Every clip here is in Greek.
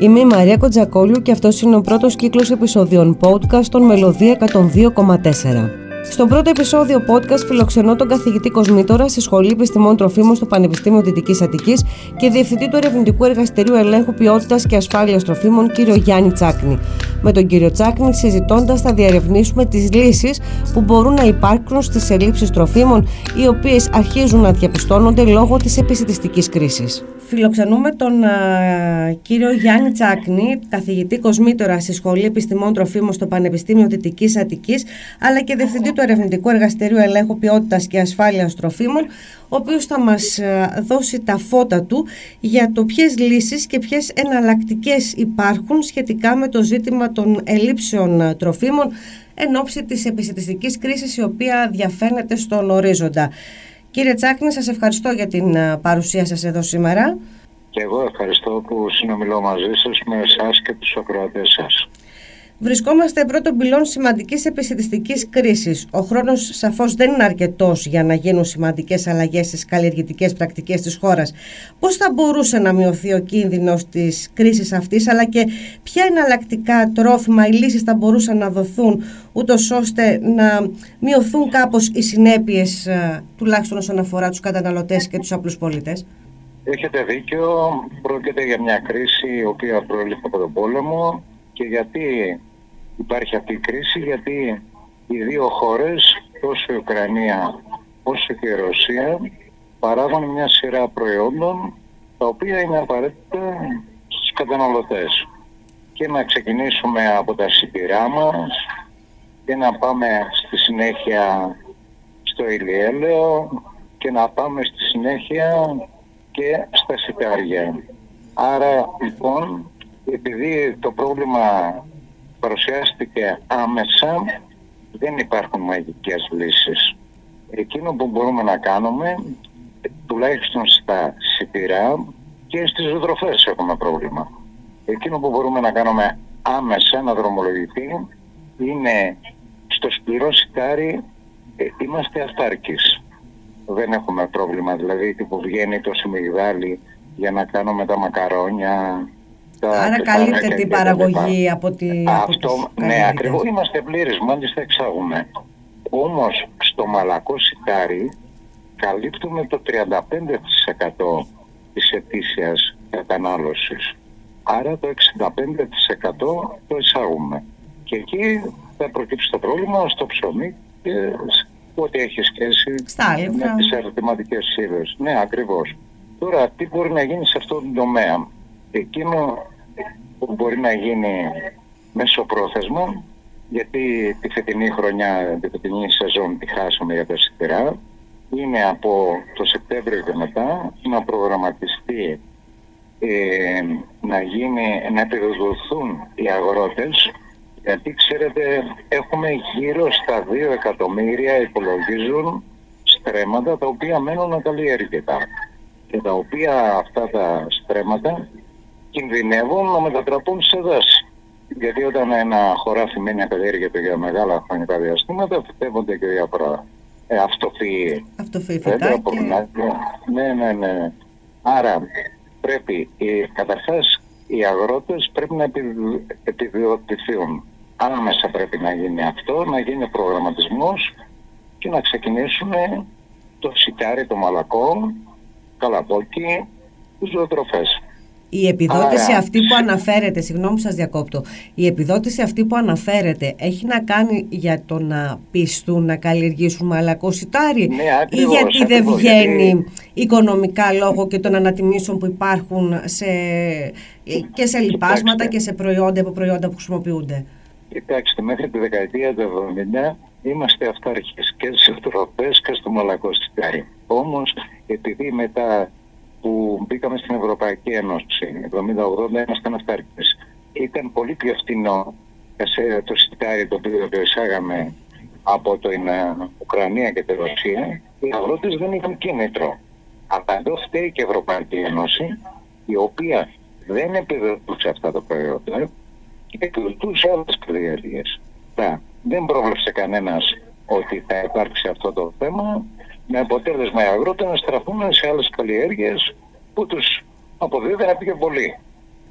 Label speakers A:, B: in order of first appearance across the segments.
A: Είμαι η Μαρία Κοντζακόλιου και αυτός είναι ο πρώτος κύκλος επεισόδιων podcast των Μελωδία 102,4. Στον πρώτο επεισόδιο podcast φιλοξενώ τον καθηγητή Κοσμήτορα στη Σχολή Επιστημών Τροφίμων στο Πανεπιστήμιο Δυτικής Αττικής και διευθυντή του Ερευνητικού Εργαστηρίου Ελέγχου Ποιότητας και Ασφάλειας Τροφίμων, κύριο Γιάννη Τσάκνη. Με τον κύριο Τσάκνη, συζητώντας, θα διαρευνήσουμε τις λύσεις που μπορούν να υπάρξουν στις ελλείψεις τροφίμων, οι οποίες αρχίζουν να διαπιστώνονται λόγω της επιστημιστικής κρίσης. Φιλοξενούμε τον κύριο Γιάννη Τσάκνη, καθηγητή κοσμήτορα στη Σχολή Επιστημών Τροφίμων στο Πανεπιστήμιο Δυτικής Αττικής, αλλά και διευθυντή του Ερευνητικού Εργαστηρίου Ελέγχου Ποιότητας και Ασφάλειας Τροφίμων, ο οποίος θα μας δώσει τα φώτα του για το ποιες λύσεις και ποιες εναλλακτικές υπάρχουν σχετικά με το ζήτημα των ελλείψεων τροφίμων εν ώψη της επιστημιστικής κρίσης η οποία διαφαίνεται στον ορίζοντα. Κύριε Τσάκνη, σας ευχαριστώ για την παρουσία σας εδώ σήμερα.
B: Και εγώ ευχαριστώ που συνομιλώ μαζί σας με εσάς και τους ακροατές σας.
A: Βρισκόμαστε πρώτον πυλών σημαντικής επιστημιστικής κρίσης. Ο χρόνος σαφώς δεν είναι αρκετός για να γίνουν σημαντικές αλλαγές στις καλλιεργητικές πρακτικές της χώρας. Πώς θα μπορούσε να μειωθεί ο κίνδυνος της κρίσης αυτής, αλλά και ποια εναλλακτικά τρόφιμα ή λύσεις θα μπορούσαν να δοθούν, ούτως ώστε να μειωθούν κάπως οι συνέπειες, τουλάχιστον όσον αφορά τους καταναλωτές και τους απλούς πολίτες;
B: Έχετε δίκιο. Πρόκειται για μια κρίση η οποία προήλθε από τον πόλεμο και γιατί υπάρχει αυτή η κρίση γιατί οι δύο χώρες, τόσο η Ουκρανία όσο και η Ρωσία, παράγουν μια σειρά προϊόντων τα οποία είναι απαραίτητα στους καταναλωτές. Και να ξεκινήσουμε από τα σιτηρά μας και να πάμε στη συνέχεια στο ηλιέλαιο και να πάμε στη συνέχεια και στα σιτάρια. Άρα λοιπόν επειδή το πρόβλημα παρουσιάστηκε άμεσα, δεν υπάρχουν μαγικές λύσεις. Εκείνο που μπορούμε να κάνουμε, τουλάχιστον στα σιτηρά και στις ζωοτροφές έχουμε πρόβλημα. Εκείνο που μπορούμε να κάνουμε άμεσα να δρομολογηθεί είναι στο σκληρό σιτάρι ε, είμαστε αυτάρκης. Δεν έχουμε πρόβλημα, δηλαδή που βγαίνει το σιμιγδάλι για να κάνουμε τα μακαρόνια,
A: Άρα καλύπτεται την παραγωγή από τη.
B: Αυτό, ναι, ακριβώς είμαστε πλήρες, μάλιστα εξάγουμε. Όμως στο μαλακό σιτάρι καλύπτουμε το 35% της ετήσιας κατανάλωσης. Άρα το 65% το εισάγουμε. Και εκεί θα προκύψει το πρόβλημα στο ψωμί και ό,τι έχει σχέση με τις αριθματικές σύλλες. Ναι, ακριβώς. Τώρα, τι μπορεί να γίνει σε αυτό το τομέα; Εκείνο που μπορεί να γίνει μέσω πρόθεσμα, γιατί τη φετινή χρονιά, τη φετινή σεζόν τη χάσουμε για τα σιτηρά, είναι από το Σεπτέμβριο και μετά να προγραμματιστεί ε, να, γίνει, να επιδοτηθούν οι αγρότες γιατί ξέρετε έχουμε γύρω στα 2 εκατομμύρια υπολογίζουν στρέμματα τα οποία μένουν ακαλλιέργητα και τα οποία αυτά τα στρέμματα κινδυνεύουν να μετατραπούν σε δάση. Γιατί όταν ένα χωράφι μένει ακαλλιέργητο για μεγάλα χρονικά διαστήματα, φυτεύονται και διάφορα ε, αυτοφύη.
A: Αυτοφύη
B: Ναι, ναι, ναι. Άρα πρέπει, οι, καταρχάς, οι αγρότες πρέπει να επιδιωτηθούν. Άμεσα πρέπει να γίνει αυτό, να γίνει προγραμματισμός και να ξεκινήσουμε το σιτάρι, το μαλακό, καλαπόκι, τους ζωοτροφές.
A: Η επιδότηση αυτή που αναφέρεται, συγγνώμη που σας διακόπτω, η επιδότηση αυτή που αναφέρεται έχει να κάνει για το να πιστούν να καλλιεργήσουν μαλακό σιτάρι
B: ναι,
A: ή γιατί δεν βγαίνει οικονομικά λόγω και των ανατιμήσεων που υπάρχουν σε, και σε λοιπάσματα και σε προϊόντα από προϊόντα που χρησιμοποιούνται.
B: Κοιτάξτε, μέχρι τη δεκαετία του 70 είμαστε αυτάρχες και σε τροπές και στο μαλακό σιτάρι. Όμως, επειδή μετά που μπήκαμε στην Ευρωπαϊκή Ένωση, 70-80 ήμασταν αυτάρκητες. Ήταν πολύ πιο φθηνό σε το σιτάρι το οποίο το εισάγαμε από την ε, Ουκρανία και τη Ρωσία. Οι αγρότες δεν είχαν κίνητρο. Αλλά εδώ φταίει και η Ευρωπαϊκή Ένωση, η οποία δεν επιδοτούσε αυτά τα προϊόντα και επιδοτούσε άλλες καλλιέργειες. Δεν πρόβλεψε κανένας ότι θα υπάρξει αυτό το θέμα με αποτέλεσμα οι αγρότες να στραφούν σε άλλες καλλιέργειες που τους αποδίδουν πιο πολύ.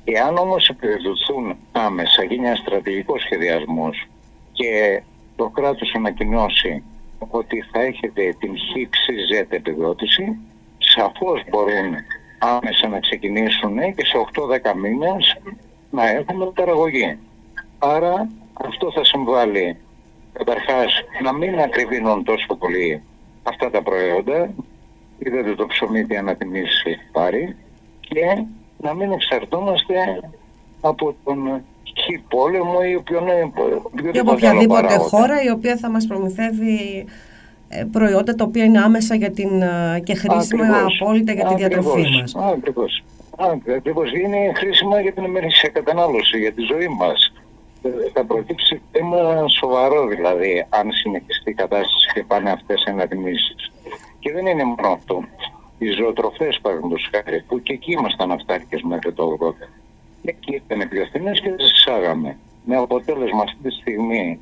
B: Εάν όμως επιδοτηθούν άμεσα, γίνει ένας στρατηγικός σχεδιασμός και το κράτος ανακοινώσει ότι θα έχετε την ΧΙΞΙΖ επιδότηση, σαφώς μπορούν άμεσα να ξεκινήσουν και σε 8-10 μήνες να έχουμε παραγωγή. Άρα αυτό θα συμβάλλει καταρχάς να μην ακριβίνουν τόσο πολύ αυτά τα προϊόντα, είδατε το ψωμί τι ανατιμήσεις έχει πάρει και να μην εξαρτώμαστε από τον χι πόλεμο ή οποιονδήποτε
A: από οποιαδήποτε χώρα η οποία θα μας προμηθεύει ε, προϊόντα τα οποία είναι άμεσα για την, ε, και χρήσιμα Ακριβώς. απόλυτα για τη διατροφή μας.
B: Ακριβώς. Ακριβώς. Είναι χρήσιμα για την ημερήσια κατανάλωση, για τη ζωή μας. Ε, θα προκύψει θέμα σοβαρό δηλαδή αν συνεχιστεί η κατάσταση και πάνε αυτές οι αναδημίσεις. Και δεν είναι μόνο αυτό. Οι ζωοτροφές παραδείγματος χάρη που και εκεί ήμασταν αυτάρκες μέχρι το 80. Και εκεί ήταν πιο φθηνές και τις εισάγαμε. Με αποτέλεσμα αυτή τη στιγμή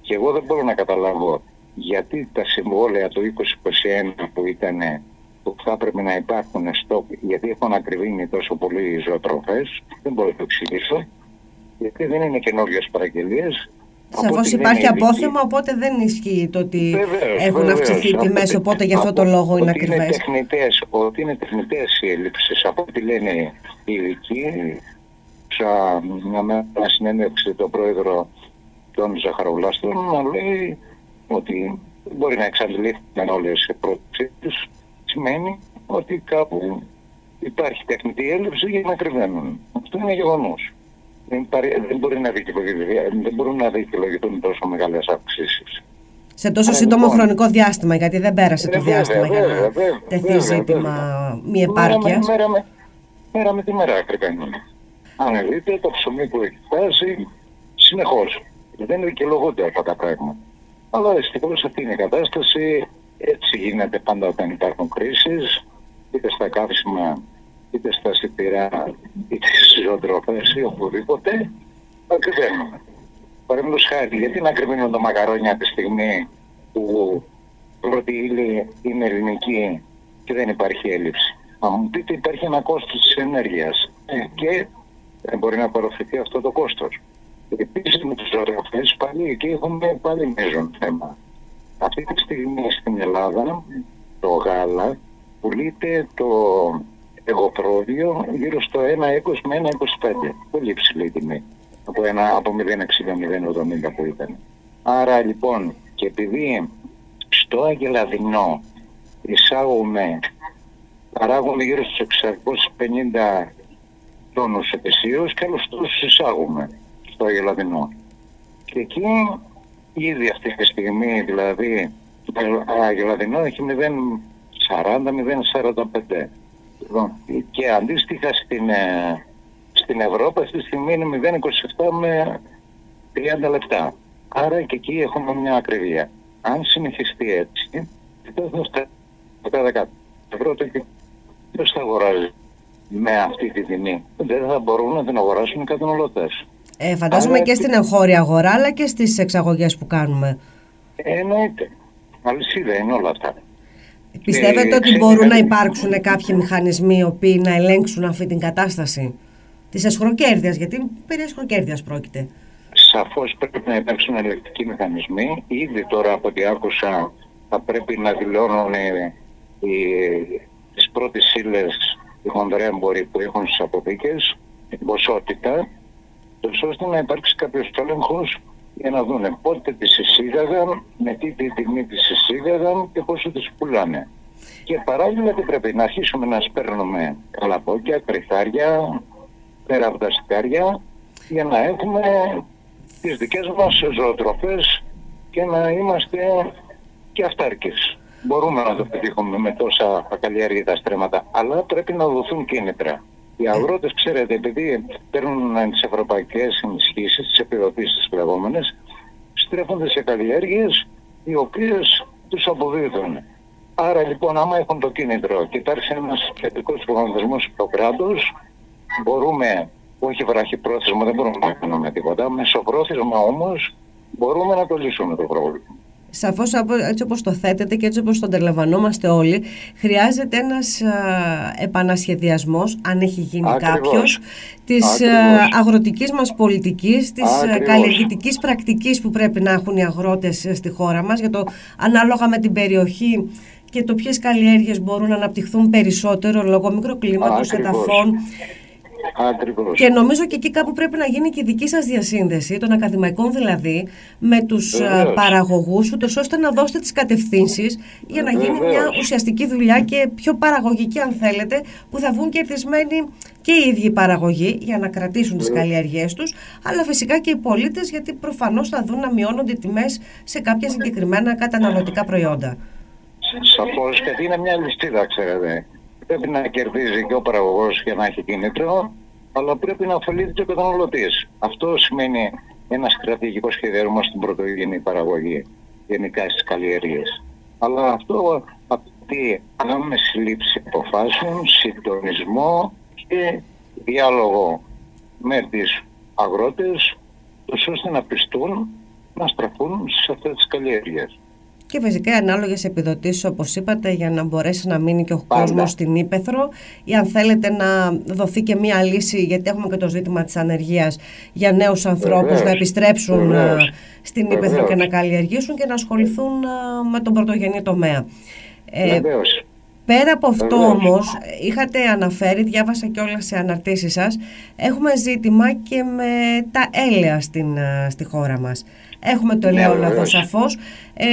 B: και εγώ δεν μπορώ να καταλάβω γιατί τα συμβόλαια του 2021 που ήταν που θα έπρεπε να υπάρχουν στο, γιατί έχουν ακριβήνει τόσο πολύ οι ζωοτροφές, δεν μπορώ να το εξηγήσω, γιατί δεν είναι καινούριε παραγγελίες.
A: Σαφώς υπάρχει απόθεμα, οπότε δεν ισχύει το ότι βεβαίως, έχουν βεβαίως, αυξηθεί οι τιμές, οπότε γι' αυτό το λόγο είναι ακριβές.
B: Ότι είναι τεχνητές οι έλλειψει, από ό,τι λένε οι ειδικοί, σαν μια συνέντευξη το πρόεδρο των Ζαχαρογλάστων να λέει ότι μπορεί να εξαντλήθηκαν όλες οι πρότυπε τους, σημαίνει ότι κάπου υπάρχει τεχνητή έλλειψη για να κρυβαίνουν. Αυτό είναι γεγονός δεν, δεν, μπορεί να δεν μπορούν να δικαιολογηθούν τόσο μεγάλες αυξήσεις.
A: Σε τόσο σύντομο λοιπόν, χρονικό διάστημα, γιατί δεν πέρασε το διάστημα για να τεθεί ζήτημα μη επάρκεια.
B: Μέρα, μέρα, μέρα, με τη μέρα ακριβώς. Αν δείτε το ψωμί που έχει φτάσει συνεχώς. Δεν δικαιολογούνται αυτά τα πράγματα. Αλλά δυστυχώς αυτή είναι η κατάσταση. Έτσι γίνεται πάντα όταν υπάρχουν κρίσεις, είτε στα καύσιμα είτε στα σιτηρά, είτε στις ζωοτροφές ή οπουδήποτε, ακριβένουμε. Παραδείγματος χάρη, γιατί να ακριβένουμε το μακαρόνια τη στιγμή που πρώτη ύλη είναι ελληνική και δεν υπάρχει έλλειψη; Αν μου πείτε υπάρχει ένα κόστος της ενέργειας ε, και δεν μπορεί να απορροφηθεί αυτό το κόστος. Επίσης με τις ζωοτροφές πάλι εκεί έχουμε πάλι μείζον θέμα. Αυτή τη στιγμή στην Ελλάδα το γάλα πουλείται το εγωπρόβιο γύρω στο 1,20 με 1,25. Πολύ υψηλή τιμή. Από, ένα, από 0,60-0,70 που ήταν. Άρα λοιπόν και επειδή στο Αγελαδινό εισάγουμε, παράγουμε γύρω στους 650 τόνους ετησίως και άλλους τόσους εισάγουμε στο Αγελαδινό. Και εκεί ήδη αυτή τη στιγμή δηλαδή το Αγελαδινό έχει 0,40-0,45. Λοιπόν, και αντίστοιχα στην, ε, στην Ευρώπη αυτή τη στιγμή είναι 0,27 με 30 λεπτά. Άρα και εκεί έχουμε μια ακριβία. Αν συνεχιστεί έτσι, τότε θα φτάσει το 10 ευρώ το ποιος θα αγοράζει με αυτή τη τιμή; Δεν θα μπορούν να την αγοράσουν οι καταναλωτές.
A: Ε, φαντάζομαι και στην εγχώρια αγορά αλλά και στις εξαγωγές που κάνουμε.
B: Ε, εννοείται. Αλυσίδα είναι όλα αυτά.
A: Πιστεύετε ότι μπορούν να υπάρξουν κάποιοι μηχανισμοί οι οποίοι να ελέγξουν αυτή την κατάσταση; Της εσχροκέρδειας, γιατί περί εσχροκέρδειας πρόκειται;
B: Σαφώς πρέπει να υπάρξουν ελεκτικοί μηχανισμοί. Ήδη τώρα από ό,τι άκουσα θα πρέπει να δηλώνουν οι, τις πρώτες ύλες οι χονδρέμποροι που έχουν στις αποθήκες, την ποσότητα, ώστε να υπάρξει κάποιος έλεγχος για να δούνε πότε τις εισήγαγαν, με τι τιμή τις εισήγαγαν και πόσο τις πουλάνε. Και παράλληλα τι πρέπει να αρχίσουμε να σπέρνουμε καλαπόκια, κρυθάρια, πέρα από τα σιτάρια για να έχουμε τις δικές μας ζωοτροφές και να είμαστε και αυτάρκες. Μπορούμε να το πετύχουμε με τόσα ακαλλιέργητα στρέμματα, αλλά πρέπει να δοθούν κίνητρα. Οι αγρότες, ξέρετε, επειδή παίρνουν τις ευρωπαϊκές ενισχύσεις, τις επιδοτήσεις τις πλεγόμενες, στρέφονται σε καλλιέργειες οι οποίες τους αποδίδουν. Άρα λοιπόν άμα έχουν το κίνητρο και υπάρχει ένας θετικός προγραμματισμός στο κράτος, μπορούμε, όχι βραχυπρόθεσμα, δεν μπορούμε να κάνουμε τίποτα, μεσοπρόθεσμα όμως μπορούμε να το λύσουμε το πρόβλημα.
A: Σαφώς έτσι όπως το θέτετε και έτσι όπως το αντιλαμβανόμαστε όλοι, χρειάζεται ένας επανασχεδιασμός, αν έχει γίνει κάποιος, της αγροτικής μας πολιτικής, της καλλιεργητικής πρακτικής που πρέπει να έχουν οι αγρότες στη χώρα μας, για το ανάλογα με την περιοχή και το ποιες καλλιέργειες μπορούν να αναπτυχθούν περισσότερο λόγω μικροκλίματος, εδαφών
B: Ακριβώς.
A: Και νομίζω και εκεί κάπου πρέπει να γίνει και η δική σας διασύνδεση, των ακαδημαϊκών δηλαδή, με τους Βεβαίως. παραγωγούς, ούτως ώστε να δώσετε τις κατευθύνσεις για να γίνει μια ουσιαστική δουλειά και πιο παραγωγική αν θέλετε, που θα βγουν κερδισμένοι και οι ίδιοι παραγωγοί για να κρατήσουν τις καλλιεργίες τους, αλλά φυσικά και οι πολίτες γιατί προφανώς θα δουν να μειώνονται οι τιμές σε κάποια συγκεκριμένα καταναλωτικά προϊόντα.
B: Σαφώς, γιατί είναι μια ληστίδα, ξέρετε πρέπει να κερδίζει και ο παραγωγός για να έχει κίνητρο, αλλά πρέπει να ωφελείται και ο καταναλωτής. Αυτό σημαίνει ένας στρατηγικός σχεδιασμός στην πρωτογενή παραγωγή, γενικά στις καλλιέργειες. Αλλά αυτό απαιτεί άμεση λήψη αποφάσεων, συντονισμό και διάλογο με τις αγρότες, ώστε να πιστούν να στραφούν σε αυτές τις καλλιέργειες
A: και φυσικά ανάλογες επιδοτήσεις, όπως είπατε, για να μπορέσει να μείνει και ο κόσμος στην ύπεθρο, ή αν θέλετε να δοθεί και μία λύση, γιατί έχουμε και το ζήτημα της ανεργίας για νέους ανθρώπους να επιστρέψουν στην ύπεθρο και να καλλιεργήσουν και να ασχοληθούν με τον πρωτογενή τομέα.
B: Ε,
A: Πέρα από αυτό όμως, είχατε αναφέρει, διάβασα και όλα σε αναρτήσεις σας, έχουμε ζήτημα και με τα έλαια στην, στη χώρα μας. Έχουμε το ναι, ελαιόλαδο σαφώς. Ε,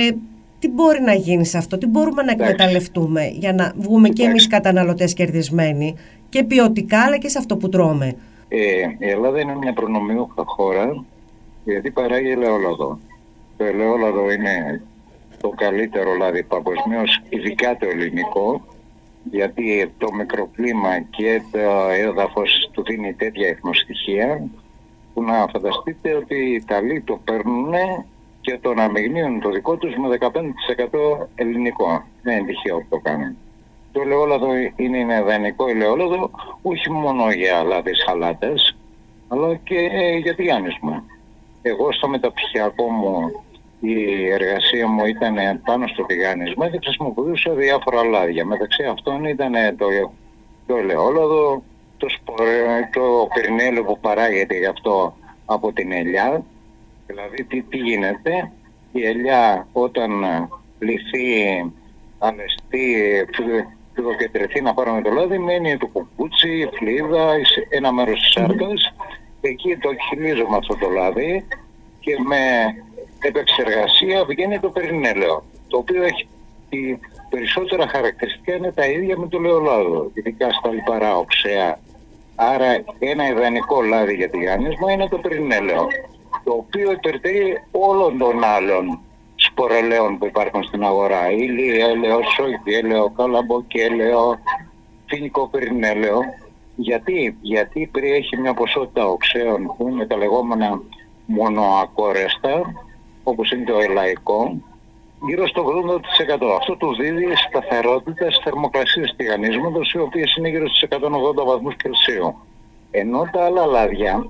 A: τι μπορεί να γίνει σε αυτό, τι μπορούμε να εκμεταλλευτούμε για να βγούμε και εμείς καταναλωτές κερδισμένοι και ποιοτικά αλλά και σε αυτό που τρώμε;
B: Ε, η Ελλάδα είναι μια προνομιούχα χώρα γιατί παράγει ελαιόλαδο. Το ελαιόλαδο είναι το καλύτερο λάδι παγκοσμίως, ειδικά το ελληνικό, γιατί το μικροκλίμα και το έδαφος του δίνει τέτοια εθνοστοιχεία που να φανταστείτε ότι οι Ιταλοί το παίρνουν και το να μειγνύουν το δικό τους με 15% ελληνικό. Δεν είναι τυχαίο που το κάνουν. Το ελαιόλαδο είναι ένα ιδανικό ελαιόλαδο όχι μόνο για λάδι σαλάτες αλλά και για τηγάνισμα. Εγώ στο μεταπτυχιακό μου η εργασία μου ήταν πάνω στο τηγάνισμα και χρησιμοποιούσα διάφορα λάδια. Μεταξύ αυτών ήταν το, το ελαιόλαδο, το, σπορέ, το πυρνέλο που παράγεται γι' αυτό από την ελιά Δηλαδή τι, τι γίνεται, η ελιά όταν λυθεί, ανεστεί, φυγοκεντρεθεί να πάρουμε το λάδι, μένει το κουκούτσι, η φλίδα, ένα μέρος της σάρκας. Εκεί το χυλίζουμε αυτό το λάδι και με επεξεργασία βγαίνει το περινέλαιο, το οποίο έχει τη περισσότερα χαρακτηριστικά είναι τα ίδια με το λεολάδο, ειδικά στα λιπαρά οξέα. Άρα ένα ιδανικό λάδι για τηγάνισμα είναι το περινέλαιο το οποίο υπερτερεί όλων των άλλων σπορελαίων που υπάρχουν στην αγορά. Ήλι, έλαιο, σόιτι, έλαιο, καλαμπόκι, έλαιο, φοινικό πυρηνέλαιο. Γιατί, γιατί περιέχει μια ποσότητα οξέων που είναι τα λεγόμενα μονοακόρεστα, όπως είναι το ελαϊκό, γύρω στο 80%. Αυτό του δίδει σταθερότητα στις θερμοκρασίες τηγανίσματος, οι οποίες είναι γύρω στους 180 βαθμούς Κελσίου. Ενώ τα άλλα λάδια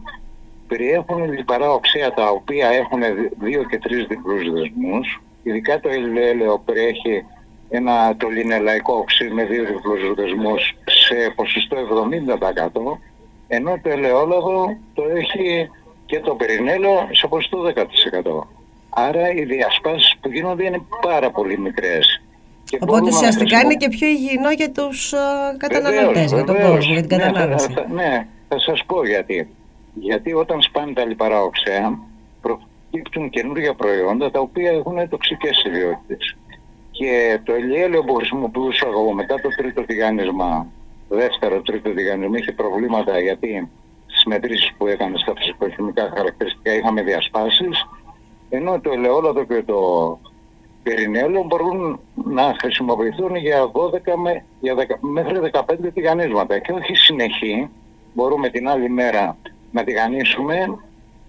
B: περιέχουν λιπαρά οξέα τα οποία έχουν δύο και τρεις διπλούς δεσμούς. Ειδικά το ελαιόλαδο περιέχει ένα τολινελαϊκό οξύ με δύο διπλούς δεσμούς σε ποσοστό 70% ενώ το ελαιόλαδο το έχει και το περινέλο σε ποσοστό 10%. Άρα οι διασπάσεις που γίνονται είναι πάρα πολύ μικρές.
A: Και Οπότε ουσιαστικά είναι και πιο υγιεινό για τους uh, καταναλωτές, για τον κόσμο, για την κατανάλωση.
B: Ναι, θα, ναι, θα σας πω γιατί. Γιατί όταν σπάνε τα λιπαρά οξέα, προκύπτουν καινούργια προϊόντα τα οποία έχουν τοξικές ιδιότητες. Και το ελιέλαιο που χρησιμοποιούσα εγώ μετά το τρίτο τηγάνισμα, δεύτερο τρίτο τηγάνισμα, είχε προβλήματα γιατί στις μετρήσεις που έκανε στα φυσικοχημικά χαρακτηριστικά είχαμε διασπάσεις. Ενώ το ελαιόλαδο και το πυρηνέλαιο μπορούν να χρησιμοποιηθούν για 12 με, για 10, μέχρι 15 τηγανίσματα και όχι συνεχή. Μπορούμε την άλλη μέρα να τηγανίσουμε,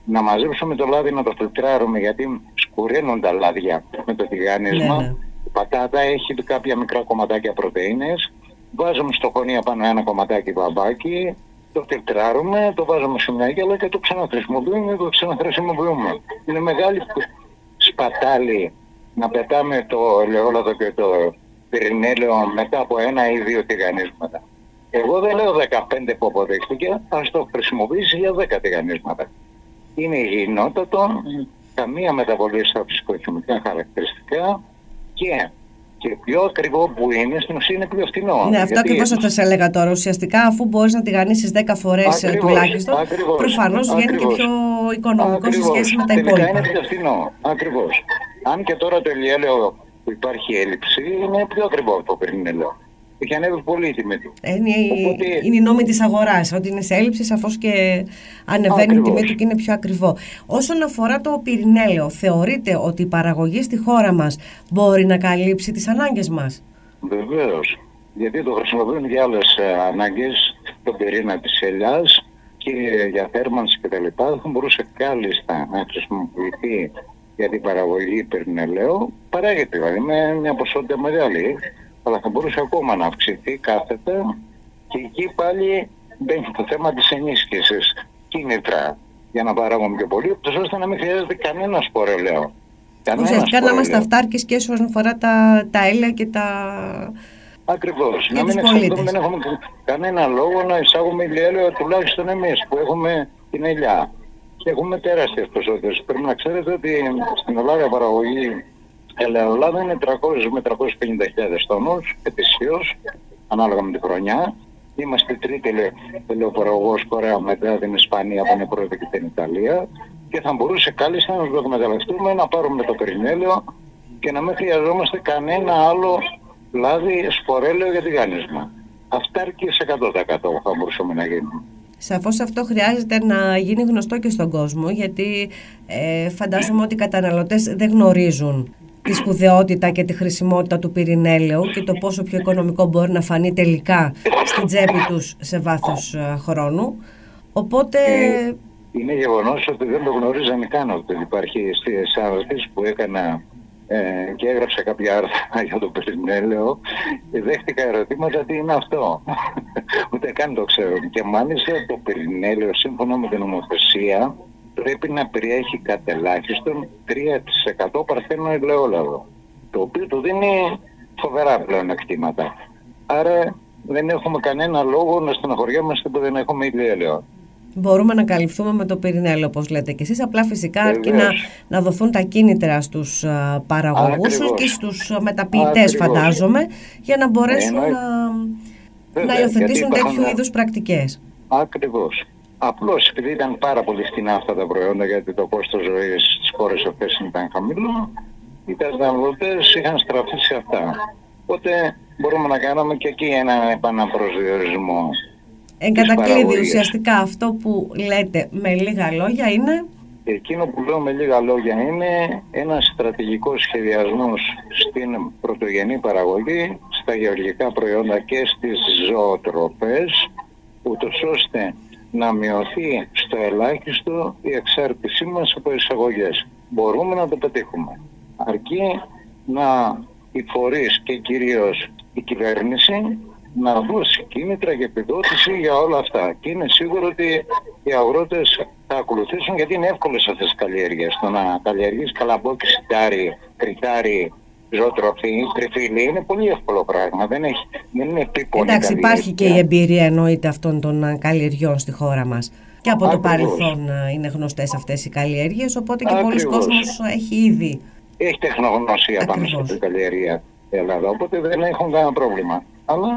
B: να μαζέψουμε το λάδι, να το φιλτράρουμε γιατί σκουραίνουν τα λάδια με το τηγάνισμα. Ναι, ναι. Η πατάτα έχει κάποια μικρά κομματάκια πρωτεΐνες. Βάζουμε στο χωνία πάνω ένα κομματάκι μπαμπάκι, το φιλτράρουμε, το βάζουμε σε μια γέλα και το ξαναχρησιμοποιούμε και το ξαναχρησιμοποιούμε. Είναι μεγάλη σπατάλη να πετάμε το ελαιόλαδο και το πυρηνέλαιο μετά από ένα ή δύο τηγανίσματα. Εγώ δεν λέω 15 που αποδείχθηκε, ας το χρησιμοποιήσει για 10 τηγανίσματα. Είναι υγιεινότατο, καμία μεταβολή στα φυσικοχημικά χαρακτηριστικά και και πιο ακριβό που είναι, στην ουσία είναι πιο φθηνό.
A: Ναι, αυτό ακριβώς θα σας έλεγα τώρα. Ουσιαστικά, αφού μπορείς να τηγανίσεις 10 φορές τουλάχιστον, προφανώς βγαίνει και πιο οικονομικό σε σχέση με τα υπόλοιπα.
B: είναι πιο φθηνό. Ακριβώς. Αν και τώρα το ελιέλαιο που υπάρχει έλλειψη, είναι πιο ακριβό από το πριν λέω. Έχει ανέβει πολύ η τιμή του.
A: Ε, είναι, Οπότε... είναι η νόμη της αγοράς. Ότι είναι σε έλλειψη, σαφώς και ανεβαίνει η τιμή του και είναι πιο ακριβό. Όσον αφορά το πυρηνέλαιο, θεωρείτε ότι η παραγωγή στη χώρα μας μπορεί να καλύψει τις ανάγκες μας;
B: Βεβαίως. Γιατί το χρησιμοποιούν για άλλες ανάγκες, τον πυρήνα της ελιάς και για θέρμανση κτλ. Θα μπορούσε κάλλιστα να χρησιμοποιηθεί για την παραγωγή πυρηνελαίου. Παράγεται δηλαδή με μια ποσότητα μεγάλη αλλά θα μπορούσε ακόμα να αυξηθεί κάθετα και εκεί πάλι μπαίνει το θέμα της ενίσχυσης κίνητρα για να παράγουμε πιο πολύ, ώστε να μην χρειάζεται κανένα σπορελαίο.
A: Ουσιαστικά να είμαστε αυτάρκες και όσον αφορά τα, τα έλαια και τα...
B: Ακριβώς. Να μην εξαρτούμε, δεν έχουμε κανένα λόγο να εισάγουμε ηλιέλαιο τουλάχιστον εμείς που έχουμε την ελιά. Και έχουμε τεράστιες ποσότητες. Πρέπει να ξέρετε ότι στην Ελλάδα παραγωγή Ελλάδα είναι 300 με 350 τόνους ετησίως, ανάλογα με τη χρονιά. Είμαστε τρίτη ελαιοπαραγωγός χώρα μετά την Ισπανία που είναι πρώτη και την Ιταλία και θα μπορούσε κάλλιστα να το εκμεταλλευτούμε, να πάρουμε το περινέλαιο και να μην χρειαζόμαστε κανένα άλλο λάδι σπορέλαιο για τηγάνισμα. Αυτά αρκεί σε 100% θα μπορούσαμε να γίνουμε.
A: Σαφώς αυτό χρειάζεται να γίνει γνωστό και στον κόσμο, γιατί ε, φαντάζομαι ότι οι καταναλωτές δεν γνωρίζουν τη σπουδαιότητα και τη χρησιμότητα του πυρηνέλαιου και το πόσο πιο οικονομικό μπορεί να φανεί τελικά στην τσέπη τους σε βάθος ε, χρόνου. Οπότε...
B: Ε, είναι γεγονός ότι δεν το γνωρίζανε καν ότι υπάρχει στη που έκανα ε, και έγραψα κάποια άρθρα για το πυρηνέλαιο και δέχτηκα ερωτήματα τι είναι αυτό. Ούτε καν το ξέρω. Και μάλιστα το πυρηνέλαιο σύμφωνα με την νομοθεσία πρέπει να περιέχει κατελάχιστον 3% παρθένο ελαιόλαδο, το οποίο του δίνει φοβερά πλέον εκτήματα. Άρα δεν έχουμε κανένα λόγο να στεναχωριόμαστε που δεν έχουμε ηλιέλαιο.
A: Μπορούμε να καλυφθούμε με το πυρηνέλαιο, όπως λέτε και εσείς. Απλά φυσικά αρκεί να, να δοθούν τα κίνητρα στους παραγωγούς και στους μεταποιητές, φαντάζομαι, για να μπορέσουν να, να υιοθετήσουν τέτοιου είδους πρακτικές.
B: Ακριβώς. Απλώς επειδή ήταν πάρα πολύ φθηνά αυτά τα προϊόντα, γιατί το κόστος ζωής στις χώρες αυτές ήταν χαμηλό, οι καταναλωτές είχαν στραφεί σε αυτά. Οπότε μπορούμε να κάνουμε και εκεί έναν επαναπροσδιορισμό.
A: Εν κατακλείδη, ουσιαστικά αυτό που λέτε με λίγα λόγια είναι;
B: Εκείνο που λέω με λίγα λόγια είναι ένας στρατηγικός σχεδιασμός στην πρωτογενή παραγωγή, στα γεωργικά προϊόντα και στις ζωοτροπές, ούτως ώστε να μειωθεί στο ελάχιστο η εξάρτησή μας από εισαγωγές. Μπορούμε να το πετύχουμε. Αρκεί να οι φορείς και κυρίως η κυβέρνηση να δώσει κίνητρα και επιδότηση για όλα αυτά. Και είναι σίγουρο ότι οι αγρότες θα ακολουθήσουν γιατί είναι εύκολες αυτές τις καλλιέργειες. Το να καλλιεργείς καλαμπόκι, σιτάρι, κριτάρι, ζωοτροφή, τριφύλι είναι πολύ εύκολο πράγμα. Δεν, έχει, δεν είναι επίπονη
A: Εντάξει, υπάρχει και η εμπειρία εννοείται αυτών των ε, καλλιεργιών στη χώρα μας. Και από το παρελθόν ε, είναι γνωστές αυτές οι καλλιέργειες, οπότε και πολλοί κόσμος έχει ήδη.
B: Έχει τεχνογνωσία πάνω στην καλλιέργεια η Ελλάδα, οπότε δεν έχουν κανένα πρόβλημα. Αλλά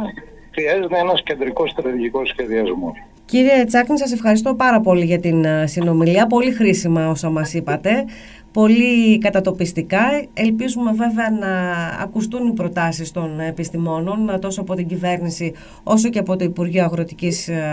B: χρειάζεται ένας κεντρικός στρατηγικός σχεδιασμός.
A: Κύριε Τσάκνη, σας ευχαριστώ πάρα πολύ για την ε, συνομιλία. Πολύ χρήσιμα όσα μας είπατε πολύ κατατοπιστικά. Ελπίζουμε βέβαια να ακουστούν οι προτάσεις των επιστημόνων τόσο από την κυβέρνηση όσο και από το Υπουργείο Αγροτικής ε,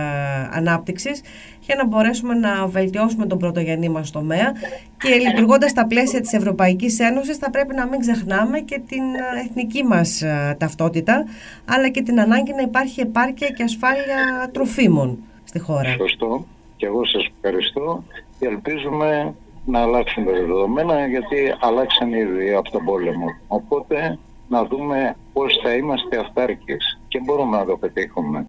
A: Ανάπτυξης για να μπορέσουμε να βελτιώσουμε τον πρωτογενή μας τομέα και λειτουργώντας στα πλαίσια της Ευρωπαϊκής Ένωσης θα πρέπει να μην ξεχνάμε και την ε, εθνική μας ε, ταυτότητα αλλά και την ανάγκη να υπάρχει επάρκεια και ασφάλεια τροφίμων στη χώρα.
B: Σωστό. Και εγώ σας ευχαριστώ και ελπίζουμε να αλλάξουν τα δεδομένα γιατί αλλάξαν ήδη από τον πόλεμο. Οπότε να δούμε πώς θα είμαστε αυτάρκες και μπορούμε να το πετύχουμε.